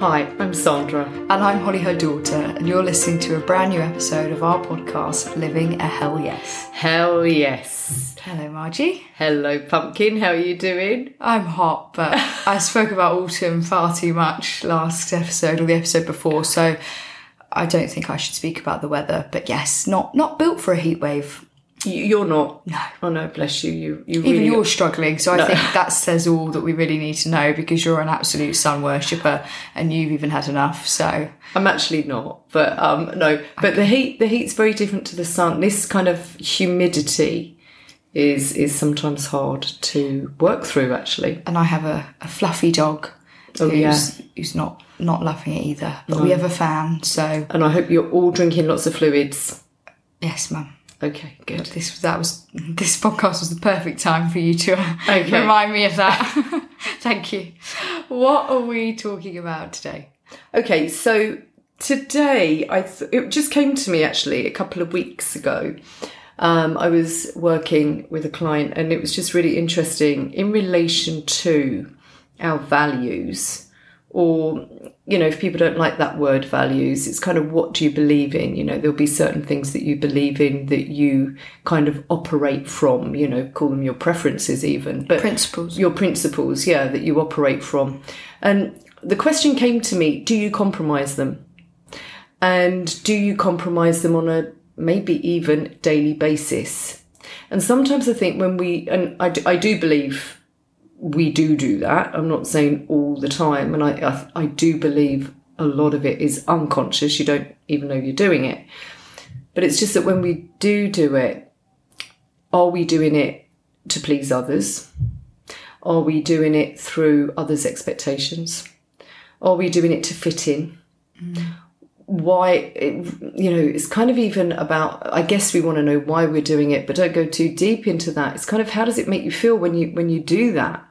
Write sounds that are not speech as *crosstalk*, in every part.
Hi, I'm Sandra. And I'm Holly, her daughter, and you're listening to a brand new episode of our podcast, Living a Hell Yes. Hell yes. Hello, Margie. Hello, Pumpkin. How are you doing? I'm hot, but I spoke about autumn far too much last episode or the episode before, so I don't think I should speak about the weather. But yes, not not built for a heat wave. You- You're not. No. Oh no, bless you. You, you Even really. you're struggling, so I think that says all that we really need to know because you're an absolute sun worshipper and you've even had enough. So I'm actually not, but um, no. But the heat, the heat's very different to the sun. This kind of humidity is is sometimes hard to work through. Actually, and I have a, a fluffy dog Oh, who's, yeah. who's not not loving it either. But we have a fan, so and I hope you're all drinking lots of fluids. yes, mum. Okay, good. This that was this podcast was the perfect time for you to *laughs* Okay. remind me of that. *laughs* *laughs* Thank you. What are we talking about today? Okay, so today I th- it just came to me actually a couple of weeks ago. Um, I was working with a client, and it was just really interesting in relation to our values, or you know, if people don't like that word values, it's kind of what do you believe in? You know, there'll be certain things that you believe in that you kind of operate from. You know, call them your preferences, even, but Principles. your principles, yeah, that you operate from. And the question came to me do you compromise them? And do you compromise them on a maybe even daily basis? And sometimes I think when we, and I, do- I do believe we do do that. I'm not saying all the time. And I, I, I do believe a lot of it is unconscious. You don't even know you're doing it. But it's just that when we do do it, are we doing it to please others? Are we doing it through others' expectations? Are we doing it to fit in? Mm. Why, it, you know, it's kind of even about, I guess we want to know why we're doing it, but don't go too deep into that. It's kind of how does it make you feel when you, when you do that?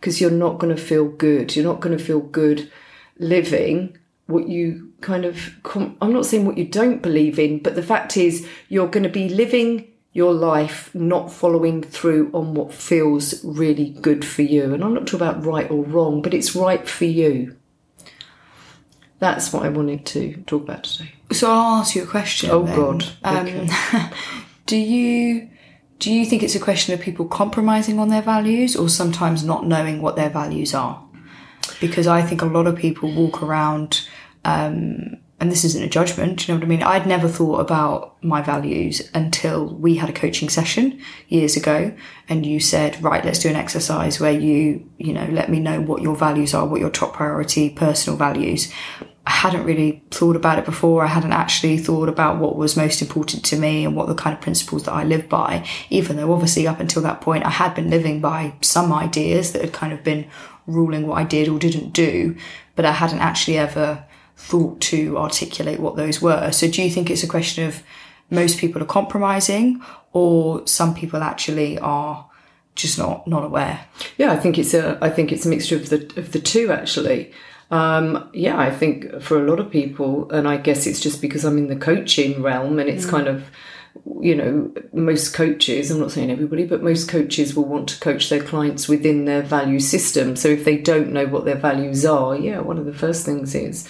Because you're not going to feel good. You're not going to feel good living what you kind of, I'm not saying what you don't believe in, but the fact is you're going to be living your life not following through on what feels really good for you. And I'm not talking about right or wrong, but it's right for you. That's what I wanted to talk about today. So I'll ask you a question. Oh, then. God. Um, *laughs* do you do you think it's a question of people compromising on their values or sometimes not knowing what their values are? Because I think a lot of people walk around, um, and this isn't a judgment. You know what I mean? I'd never thought about my values until we had a coaching session years ago, and you said, "Right, let's do an exercise where you, you know, let me know what your values are, what your top priority personal values." I hadn't really thought about it before. I hadn't actually thought about what was most important to me and what the kind of principles that I live by, even though obviously up until that point I had been living by some ideas that had kind of been ruling what I did or didn't do, but I hadn't actually ever thought to articulate what those were. So do you think it's a question of most people are compromising or some people actually are just not not aware? Yeah, I think it's a I think it's a mixture of the of the two actually. Um, yeah, I think for a lot of people, and I guess it's just because I'm in the coaching realm, and it's kind of you know most coaches. I'm not saying everybody, but most coaches will want to coach their clients within their value system. So if they don't know what their values are, yeah, one of the first things is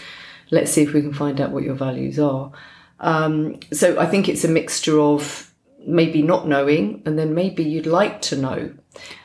let's see if we can find out what your values are. Um, so I think it's a mixture of maybe not knowing, and then maybe you'd like to know.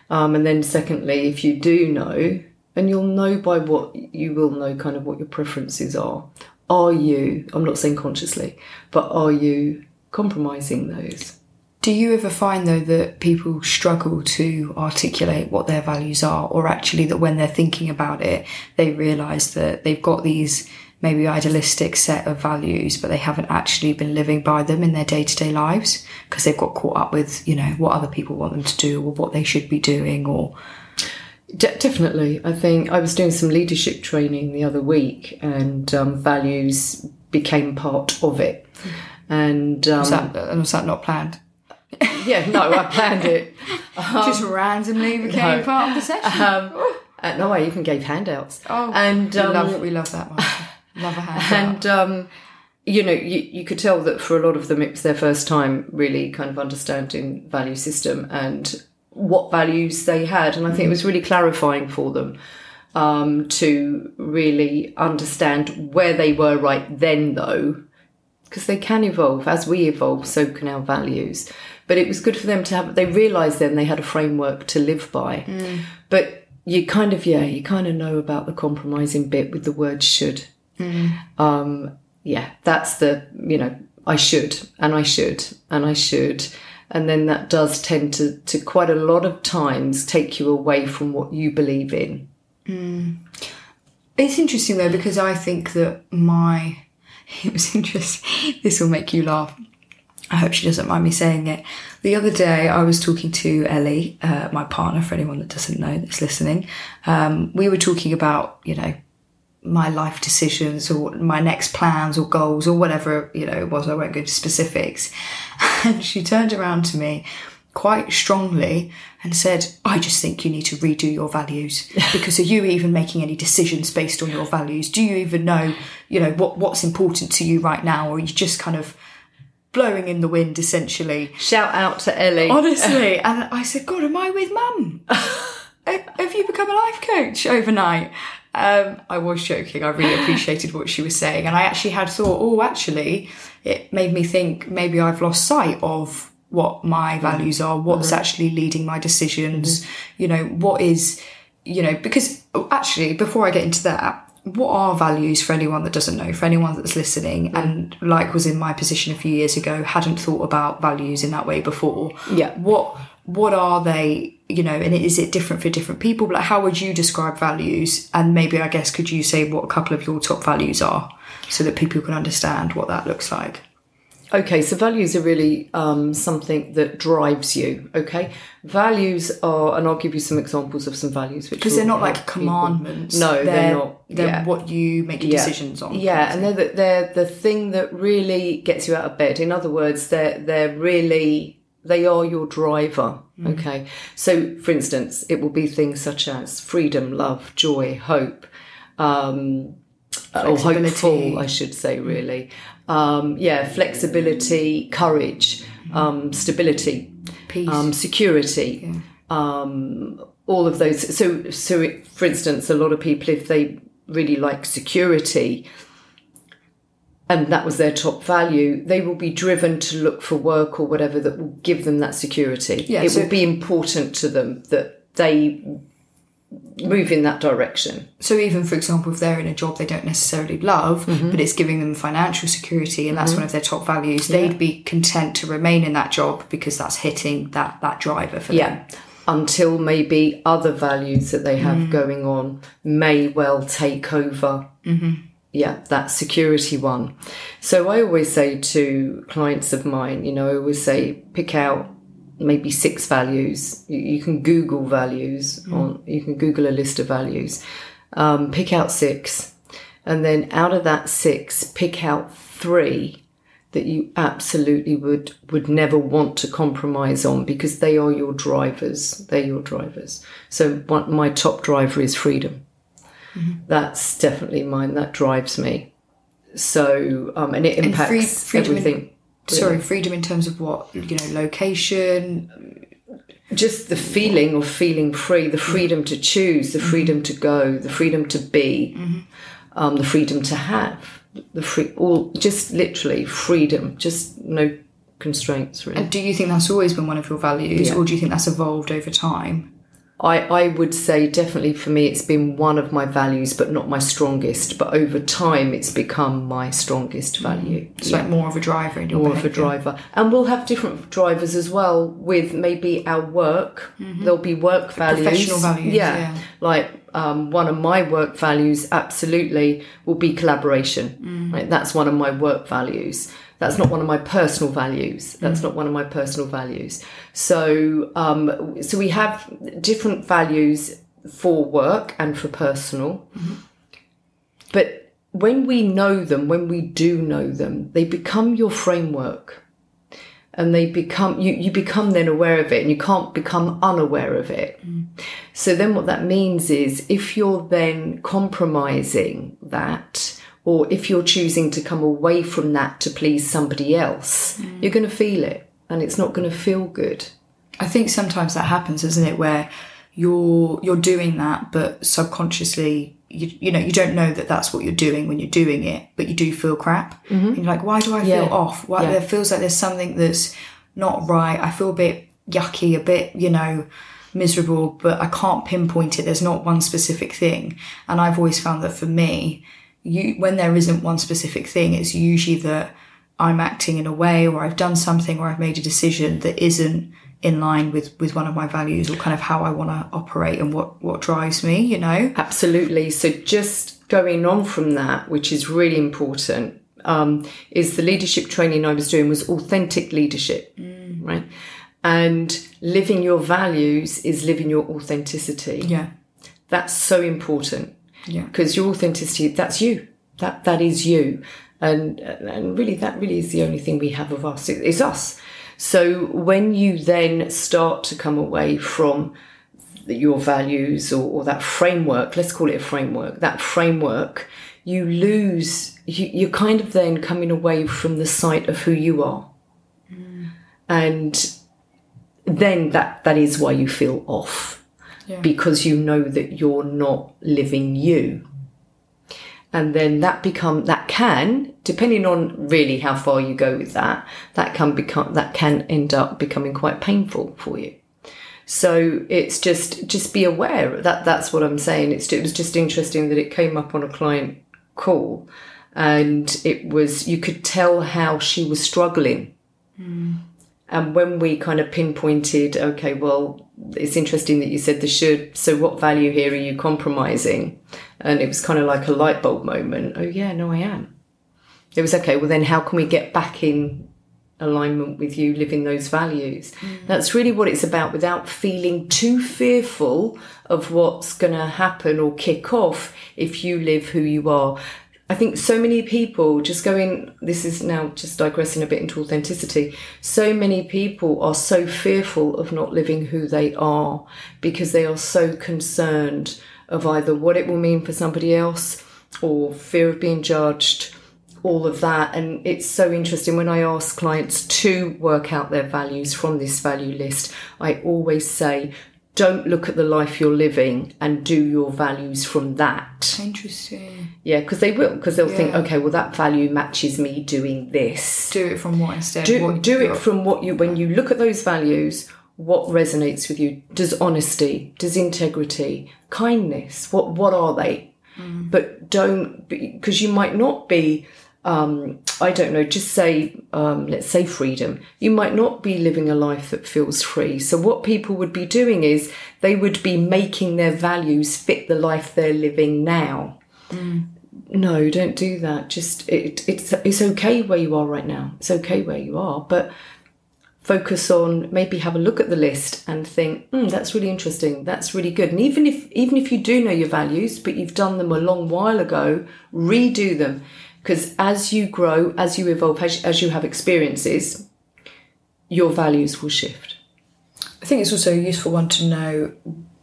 Um, and then secondly, if you do know, and you'll know by what you will know kind of what your preferences are. Are you, I'm not saying consciously, but are you compromising those? Do you ever find though that people struggle to articulate what their values are, or actually that when they're thinking about it, they realise that they've got these maybe idealistic set of values, but they haven't actually been living by them in their day to day lives because they've got caught up with, you know, what other people want them to do or what they should be doing or De- definitely. I think I was doing some leadership training the other week, and um, values became part of it. And um, was that, was that not planned? yeah, no, I planned it. *laughs* Just randomly became no. part of the session. Um, no, I even gave handouts. oh, and we, um, love, we love that one. A handout. and um, you know, you, you could tell that for a lot of them, it was their first time really kind of understanding value system and what values they had, and I think it was really clarifying for them. um, to really understand where they were right then, though, because they can evolve. As we evolve, so can our values. But it was good for them to have, they realised then they had a framework to live by. But you kind of, yeah, you kind of know about the compromising bit with the word should. Um, yeah, that's the, you know, I should, and I should, and I should. And then that does tend to, to quite a lot of times take you away from what you believe in. It's interesting though because I think that my *laughs* it was interesting. *laughs* This will make you laugh. I hope she doesn't mind me saying it. The other day, I was talking to Ellie, uh, my partner. For anyone that doesn't know that's listening, um, we were talking about you know my life decisions or my next plans or goals or whatever you know it was. I won't go into specifics. *laughs* And she turned around to me quite strongly and said, I just think you need to redo your values *laughs* because are you even making any decisions based on your values? Do you even know, you know, what, what's important to you right now? Or are you just kind of blowing in the wind essentially? Shout out to Ellie. Honestly. *laughs* And I said, God, am I with mum? Have you become a life coach overnight? Um, I was joking. I really appreciated what she was saying. And I actually had thought, oh, actually, it made me think maybe I've lost sight of what my mm-hmm. values are, what's mm-hmm. actually leading my decisions, mm-hmm. you know, what is, you know, because oh, actually, before I get into that, what are values for anyone that doesn't know, for anyone that's listening, and like was in my position a few years ago, hadn't thought about values in that way before. Yeah. What what are they, you know, and is it different for different people? But like, how would you describe values? And maybe I guess could you say what a couple of your top values are so that people can understand what that looks like? Okay, so values are really um, something that drives you. Okay, values are, and I'll give you some examples of some values Because they're not like help people. commandments. No, they're, not. They're yeah. what you make your Yeah. decisions on. Yeah, and they're the, they're the thing that really gets you out of bed. In other words, they're they're really they are your driver. Okay, so for instance, it will be things such as freedom, love, joy, hope, um, or hopeful, I should say, really. Um, yeah, flexibility, courage, um, stability, Peace. um, security, um, all of those. So, so it, for instance, a lot of people, if they really like security, and that was their top value, they will be driven to look for work or whatever that will give them that security. Yeah, it so- will be important to them that they move in that direction. So even for example, if they're in a job they don't necessarily love, Mm-hmm. but it's giving them financial security and that's one of their top values, they'd be content to remain in that job because that's hitting that that driver for them. Yeah. Until maybe other values that they have Mm. going on may well take over. Yeah, that security one. So I always say to clients of mine, you know, I always say pick out maybe six values. You, you can Google values on. You can Google a list of values. Um, pick out six, and then out of that six, pick out three that you absolutely would would never want to compromise on because they are your drivers. They're your drivers. So one, my top driver is freedom. That's definitely mine. That drives me. So um, and it free- impacts freedom in- everything. Sorry, freedom in terms of what you know, location. just the feeling of feeling free, the freedom to choose, the freedom to go, the freedom to be, um, the freedom to have, the free, all just literally freedom, just no constraints really. And do you think that's always been one of your values, Yeah. or do you think that's evolved over time? I, I would say definitely for me it's been one of my values, but not my strongest. But over time, it's become my strongest value. It's like more of a driver in your more of a driver. And we'll have different drivers as well with maybe our work. There'll be work values. Mm-hmm. professional values, Yeah. yeah. Like um, one of my work values absolutely will be collaboration. Mm. Right? That's one of my work values. That's not one of my personal values. Mm. That's not one of my personal values. So, um, so we have different values for work and for personal. Mm-hmm. But when we know them, when we do know them, they become your framework. And they become you, you become then aware of it and you can't become unaware of it. So then what that means is if you're then compromising that or if you're choosing to come away from that to please somebody else, mm. you're going to feel it and it's not going to feel good. I think sometimes that happens, isn't it? Where you're you're doing that, but subconsciously. You, you know you don't know that that's what you're doing when you're doing it but you do feel crap mm-hmm. and you're like why do i feel Yeah. off why Yeah. there feels like there's something that's not right i feel a bit yucky a bit you know miserable but i can't pinpoint it there's not one specific thing and i've always found that for me you when there isn't one specific thing it's usually that i'm acting in a way or i've done something or i've made a decision that isn't in line with with one of my values or kind of how i want to operate and what what drives me you know Absolutely. So just going on from that, which is really important, um, is the leadership training I was doing was authentic leadership, right? And living your values is living your authenticity. yeah That's so important yeah because your authenticity, that's you. That that is you. And and really that really is the only thing we have of us. It- It's us. So when you then start to come away from your values or, or that framework, let's call it a framework, that framework, you lose, you, you're kind of then coming away from the sight of who you are. Mm. And then that, that is why you feel off Yeah. because you know that you're not living you. And then that become that can, depending on really how far you go with that, that can become that can end up becoming quite painful for you. So it's just just be aware that that's what I'm saying. It's it was just interesting that it came up on a client call, and it was you could tell how she was struggling. Mm. And when we kind of pinpointed, okay, well, it's interesting that you said the should. So what value here are you compromising? And it was kind of like a light bulb moment. Oh yeah, no, I am. It was okay. Well, then how can we get back in alignment with you living those values? Mm. That's really what it's about without feeling too fearful of what's going to happen or kick off if you live who you are. I think so many people just going, this is now just digressing a bit into authenticity. So many people are so fearful of not living who they are because they are so concerned of either what it will mean for somebody else or fear of being judged, all of that. And it's so interesting when I ask clients to work out their values from this value list, I always say, don't look at the life you're living and do your values from that. Interesting. Yeah, because they will, because they'll think, okay, well, that value matches me doing this. Do it from what instead? Do, what do it from what you, when you look at those values, what resonates with you? Does honesty, does integrity, kindness, what, what are they? Mm. But don't, because you might not be, um, I don't know, just say, um, let's say freedom. You might not be living a life that feels free. So what people would be doing is they would be making their values fit the life they're living now. No, don't do that. Just it, it's it's okay where you are right now. It's okay where you are, but focus on maybe have a look at the list and think, mm, that's really interesting. That's really good. And even if even if you do know your values, but you've done them a long while ago, redo them because as you grow, as you evolve, as, as you have experiences, your values will shift. I think it's also a useful one to know,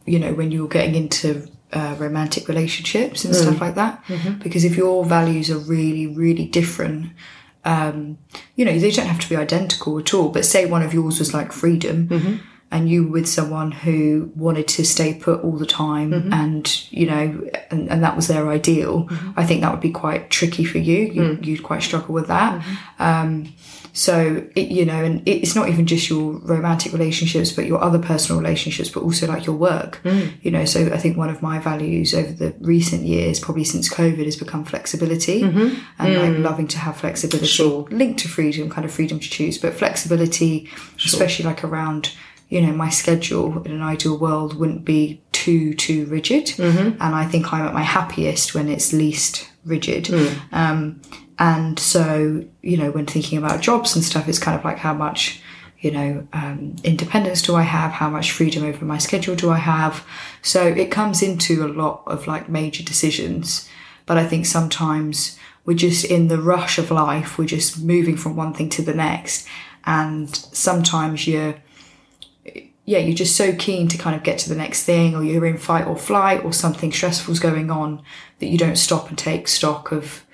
you know, when you're getting into uh, romantic relationships and stuff like that. Because if your values are really, really different, um, you know, they don't have to be identical at all. But say one of yours was like freedom. And you were with someone who wanted to stay put all the time, mm-hmm. and you know, and, and that was their ideal. Mm-hmm. I think that would be quite tricky for you. you mm. You'd quite struggle with that. Mm-hmm. Um, so, it, you know, and it's not even just your romantic relationships, but your other personal relationships, but also like your work. Mm. You know, so I think one of my values over the recent years, probably since COVID, has become flexibility and like mm. loving to have flexibility Sure. linked to freedom, kind of freedom to choose, but flexibility, especially like around, you know, my schedule in an ideal world wouldn't be too, too rigid. And I think I'm at my happiest when it's least rigid. Um, and so, you know, when thinking about jobs and stuff, it's kind of like how much, you know, um, independence do I have? How much freedom over my schedule do I have? So it comes into a lot of like major decisions. But I think sometimes we're just in the rush of life, we're just moving from one thing to the next. And sometimes you're, yeah, you're just so keen to kind of get to the next thing, or you're in fight or flight, or something stressful's going on that you don't stop and take stock of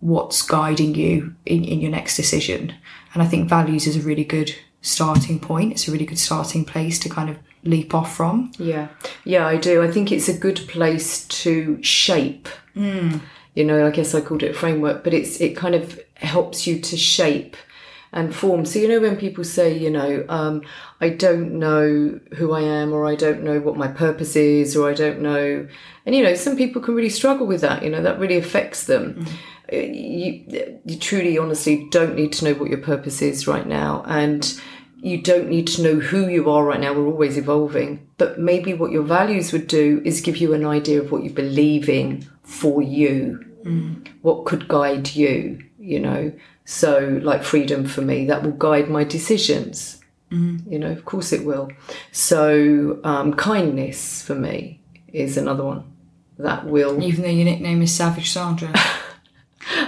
what's guiding you in, in your next decision. And I think values is a really good starting point. It's a really good starting place to kind of leap off from. Yeah, yeah, I do. I think it's a good place to shape. Hmm. You know, I guess I called it a framework, but it's it kind of helps you to shape and form. So you know, when people say, you know, um, I don't know who I am, or I don't know what my purpose is, or I don't know, and you know, some people can really struggle with that. You know, that really affects them. Uh, You, you truly, honestly, don't need to know what your purpose is right now, and you don't need to know who you are right now. We're always evolving. But maybe what your values would do is give you an idea of what you believe in for you, what could guide you, you know. So, like freedom for me, that will guide my decisions. You know, of course it will. So, um, kindness for me is another one that will. Even though your nickname is Savage Sandra. *laughs*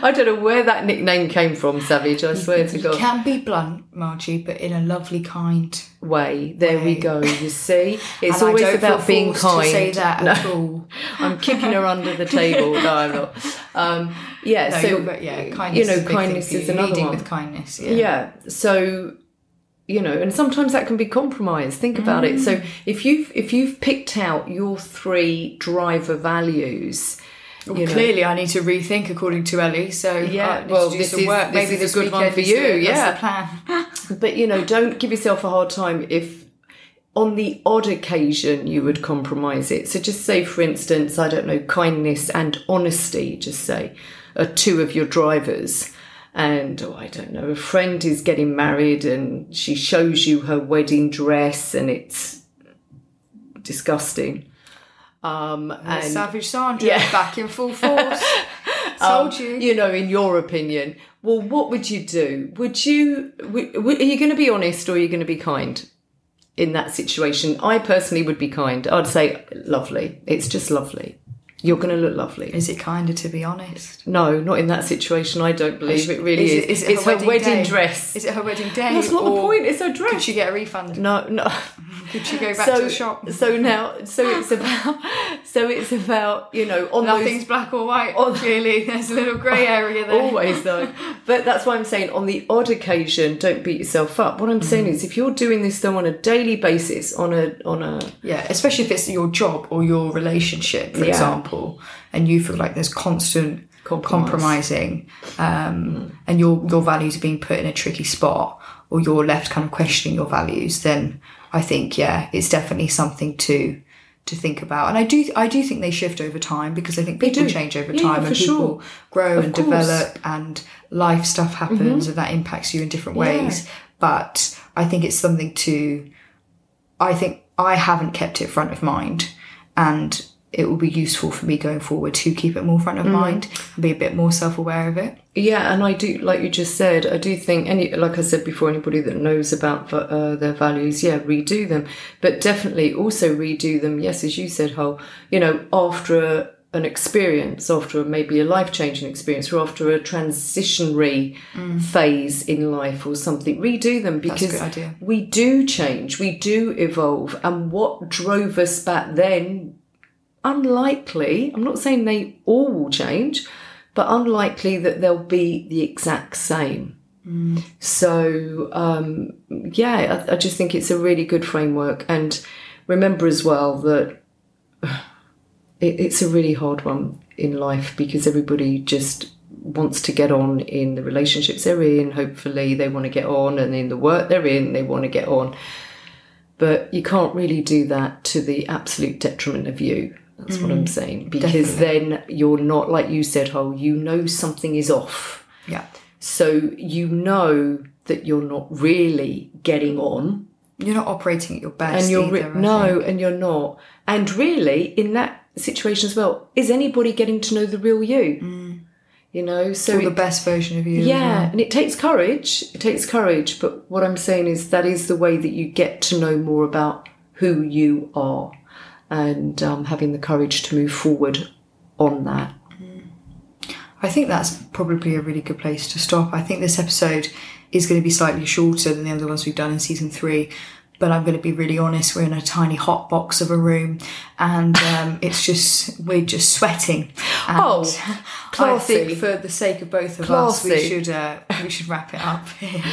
I don't know where that nickname came from, Savage. I swear to You God. can be blunt, Margie, but in a lovely, kind Way. There we go. You see, *laughs* it's always about being kind. To say that No. at all. *laughs* I'm kicking her under the table. No, I'm not. Um, yeah, No, so but yeah, kindness. you is know, a big thing kindness is another Leading one. with kindness. Yeah. yeah. So you know, and sometimes that can be compromised. Think about it. Mm. So if you've if you've picked out your three driver values, Well, you know, clearly, I need to rethink according to Ellie. So Yeah, well, this is- work. this Maybe is a good one for you, the- yeah. plan. *laughs* But you know, don't give yourself a hard time if on the odd occasion you would compromise it. So just say, for instance, I don't know, kindness and honesty, just say, are two of your drivers. And oh, I don't know, a friend is getting married and she shows you her wedding dress and it's disgusting. Um, and Savage Sandra Yeah. back in full force. *laughs* Told um, you. You know, in your opinion, well, what would you do? Would you? W- w- are you going to be honest or are you going to be kind in that situation? I personally would be kind. I'd say lovely. It's just lovely. You're going to look lovely. Is it kinder to be honest? No, not in that situation. I don't believe it really is. it- is it it's her wedding, day? dress. Is it her wedding day? That's not the point. It's her Could dress. she get a refund? no, no. *laughs* Could she go back so, to the shop? so now, so it's about, so it's about, you know, on those Nothing's black or white. Oh. Clearly, there's a little grey area there. Always though. But that's why I'm saying on the odd occasion, don't beat yourself up. What I'm saying Mm. is if you're doing this though on a daily basis, on a on a Yeah, especially if it's your job or your relationship, for Yeah. example, and you feel like there's constant Compromise. compromising, um, and your your values are being put in a tricky spot, or you're left kind of questioning your values, then I think yeah, it's definitely something to to think about. And I do I do think they shift over time because I think people change over Yeah, time and people sure. grow Of and course. develop and life stuff happens and that impacts you in different ways. But I think it's something to I think I haven't kept it front of mind and it will be useful for me going forward to keep it more front of mind and be a bit more self aware of it. yeah, and I do like you just said. I do think any like I said before, anybody that knows about uh, their values, yeah, redo them, but definitely also redo them. Yes, as you said, Hull. You know, after a, an experience, after maybe a life changing experience, or after a transitionary phase in life or something, redo them because we do change, we do evolve, and what drove us back then unlikely, I'm not saying they all will change, but unlikely that they'll be the exact same. So, um, yeah, I, I just think it's a really good framework. And remember as well that *sighs* it, it's a really hard one in life because everybody just wants to get on in the relationships they're in. Hopefully, they want to get on, and in the work they're in, they want to get on. But you can't really do that to the absolute detriment of you. That's what I'm mm. saying. Because then you're not, like you said, Hole, you know something is off. Yeah. So you know that you're not really getting on. You're not operating at your best. And you're re- either, no, and you're not. And really, in that situation as well, is anybody getting to know the real you? Mm. You know, so Or the it- best version of you. yeah, well. and it takes courage. It takes courage. But what I'm saying is that is the way that you get to know more about who you are and um, having the courage to move forward on that. I think that's probably a really good place to stop. I think this episode is going to be slightly shorter than the other ones we've done in season three, but I'm going to be really honest. We're in a tiny hot box of a room, and um, *laughs* it's just we're just sweating. And Oh, I think for the sake of both of us, we should uh, we should wrap it up. here. *laughs*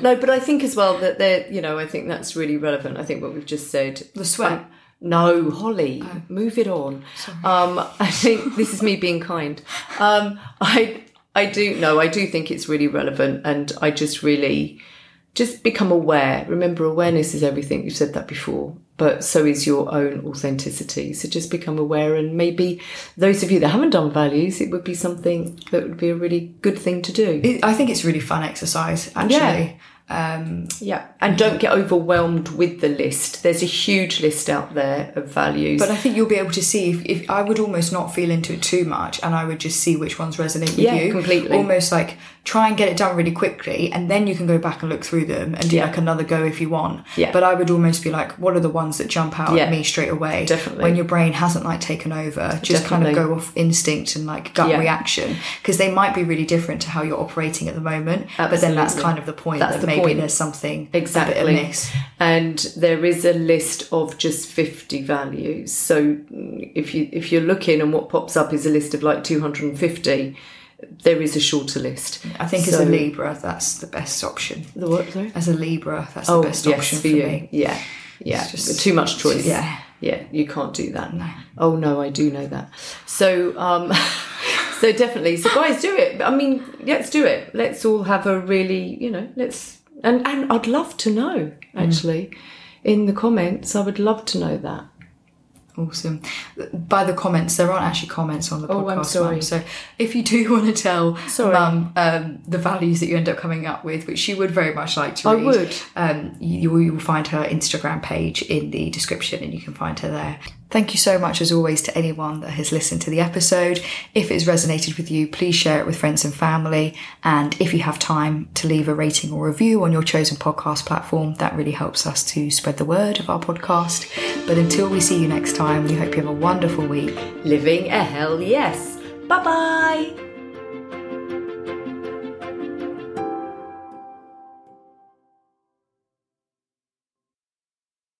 No, but I think as well that they're, you know, I think that's really relevant. I think what we've just said. The sweat. Um, no, Holly, move it on. Um, I think this is me being kind. Um, I, I do no, I do think it's really relevant, and I just really just become aware. Remember, awareness is everything. You've said that before, but so is your own authenticity. So just become aware, and maybe those of you that haven't done values, it would be something that would be a really good thing to do. It- I think it's really fun exercise actually. Um, Yeah, and don't get overwhelmed with the list. There's a huge list out there of values. But I think you'll be able to see if, if I would almost not feel into it too much and I would just see which ones resonate with Yeah, you. completely. Almost like try and get it done really quickly and then you can go back and look through them and do Yeah. like another go if you want. Yeah. But I would almost be like, what are the ones that jump out Yeah. at me straight away? Definitely. When your brain hasn't like taken over, just kind of go off instinct and like gut Yeah. reaction because they might be really different to how you're operating at the moment. Absolutely. But then that's kind of the point That's that the maybe point. there's something Exactly. amiss. And there is a list of just 50 values. So mm, if you if you're looking and what pops up is a list of like 250, there is a shorter list. I think as a Libra, that's the best option. The what, sorry? As a Libra, that's Oh, the best yes, option for you. me. Yeah. Yeah. It's just- Too much choice. Yeah. Yeah, you can't do that. No. Oh no, I do know that. So um *laughs* so definitely. So guys do it. I mean, let's do it. Let's all have a really, you know, let's and and I'd love to know actually in the comments. I would love to know that. Awesome. By the comments, there aren't actually comments on the Oh, podcast. I'm sorry. Mum. So if you do *laughs* want to tell Sorry. Mum um, the values that you end up coming up with, which she would very much like to I read, would. Um, you, you will find her Instagram page in the description and you can find her there. Thank you so much, as always, to anyone that has listened to the episode. If it's resonated with you, please share it with friends and family. And if you have time to leave a rating or review on your chosen podcast platform, that really helps us to spread the word of our podcast. But until we see you next time, we hope you have a wonderful week. Living a hell yes. Bye bye.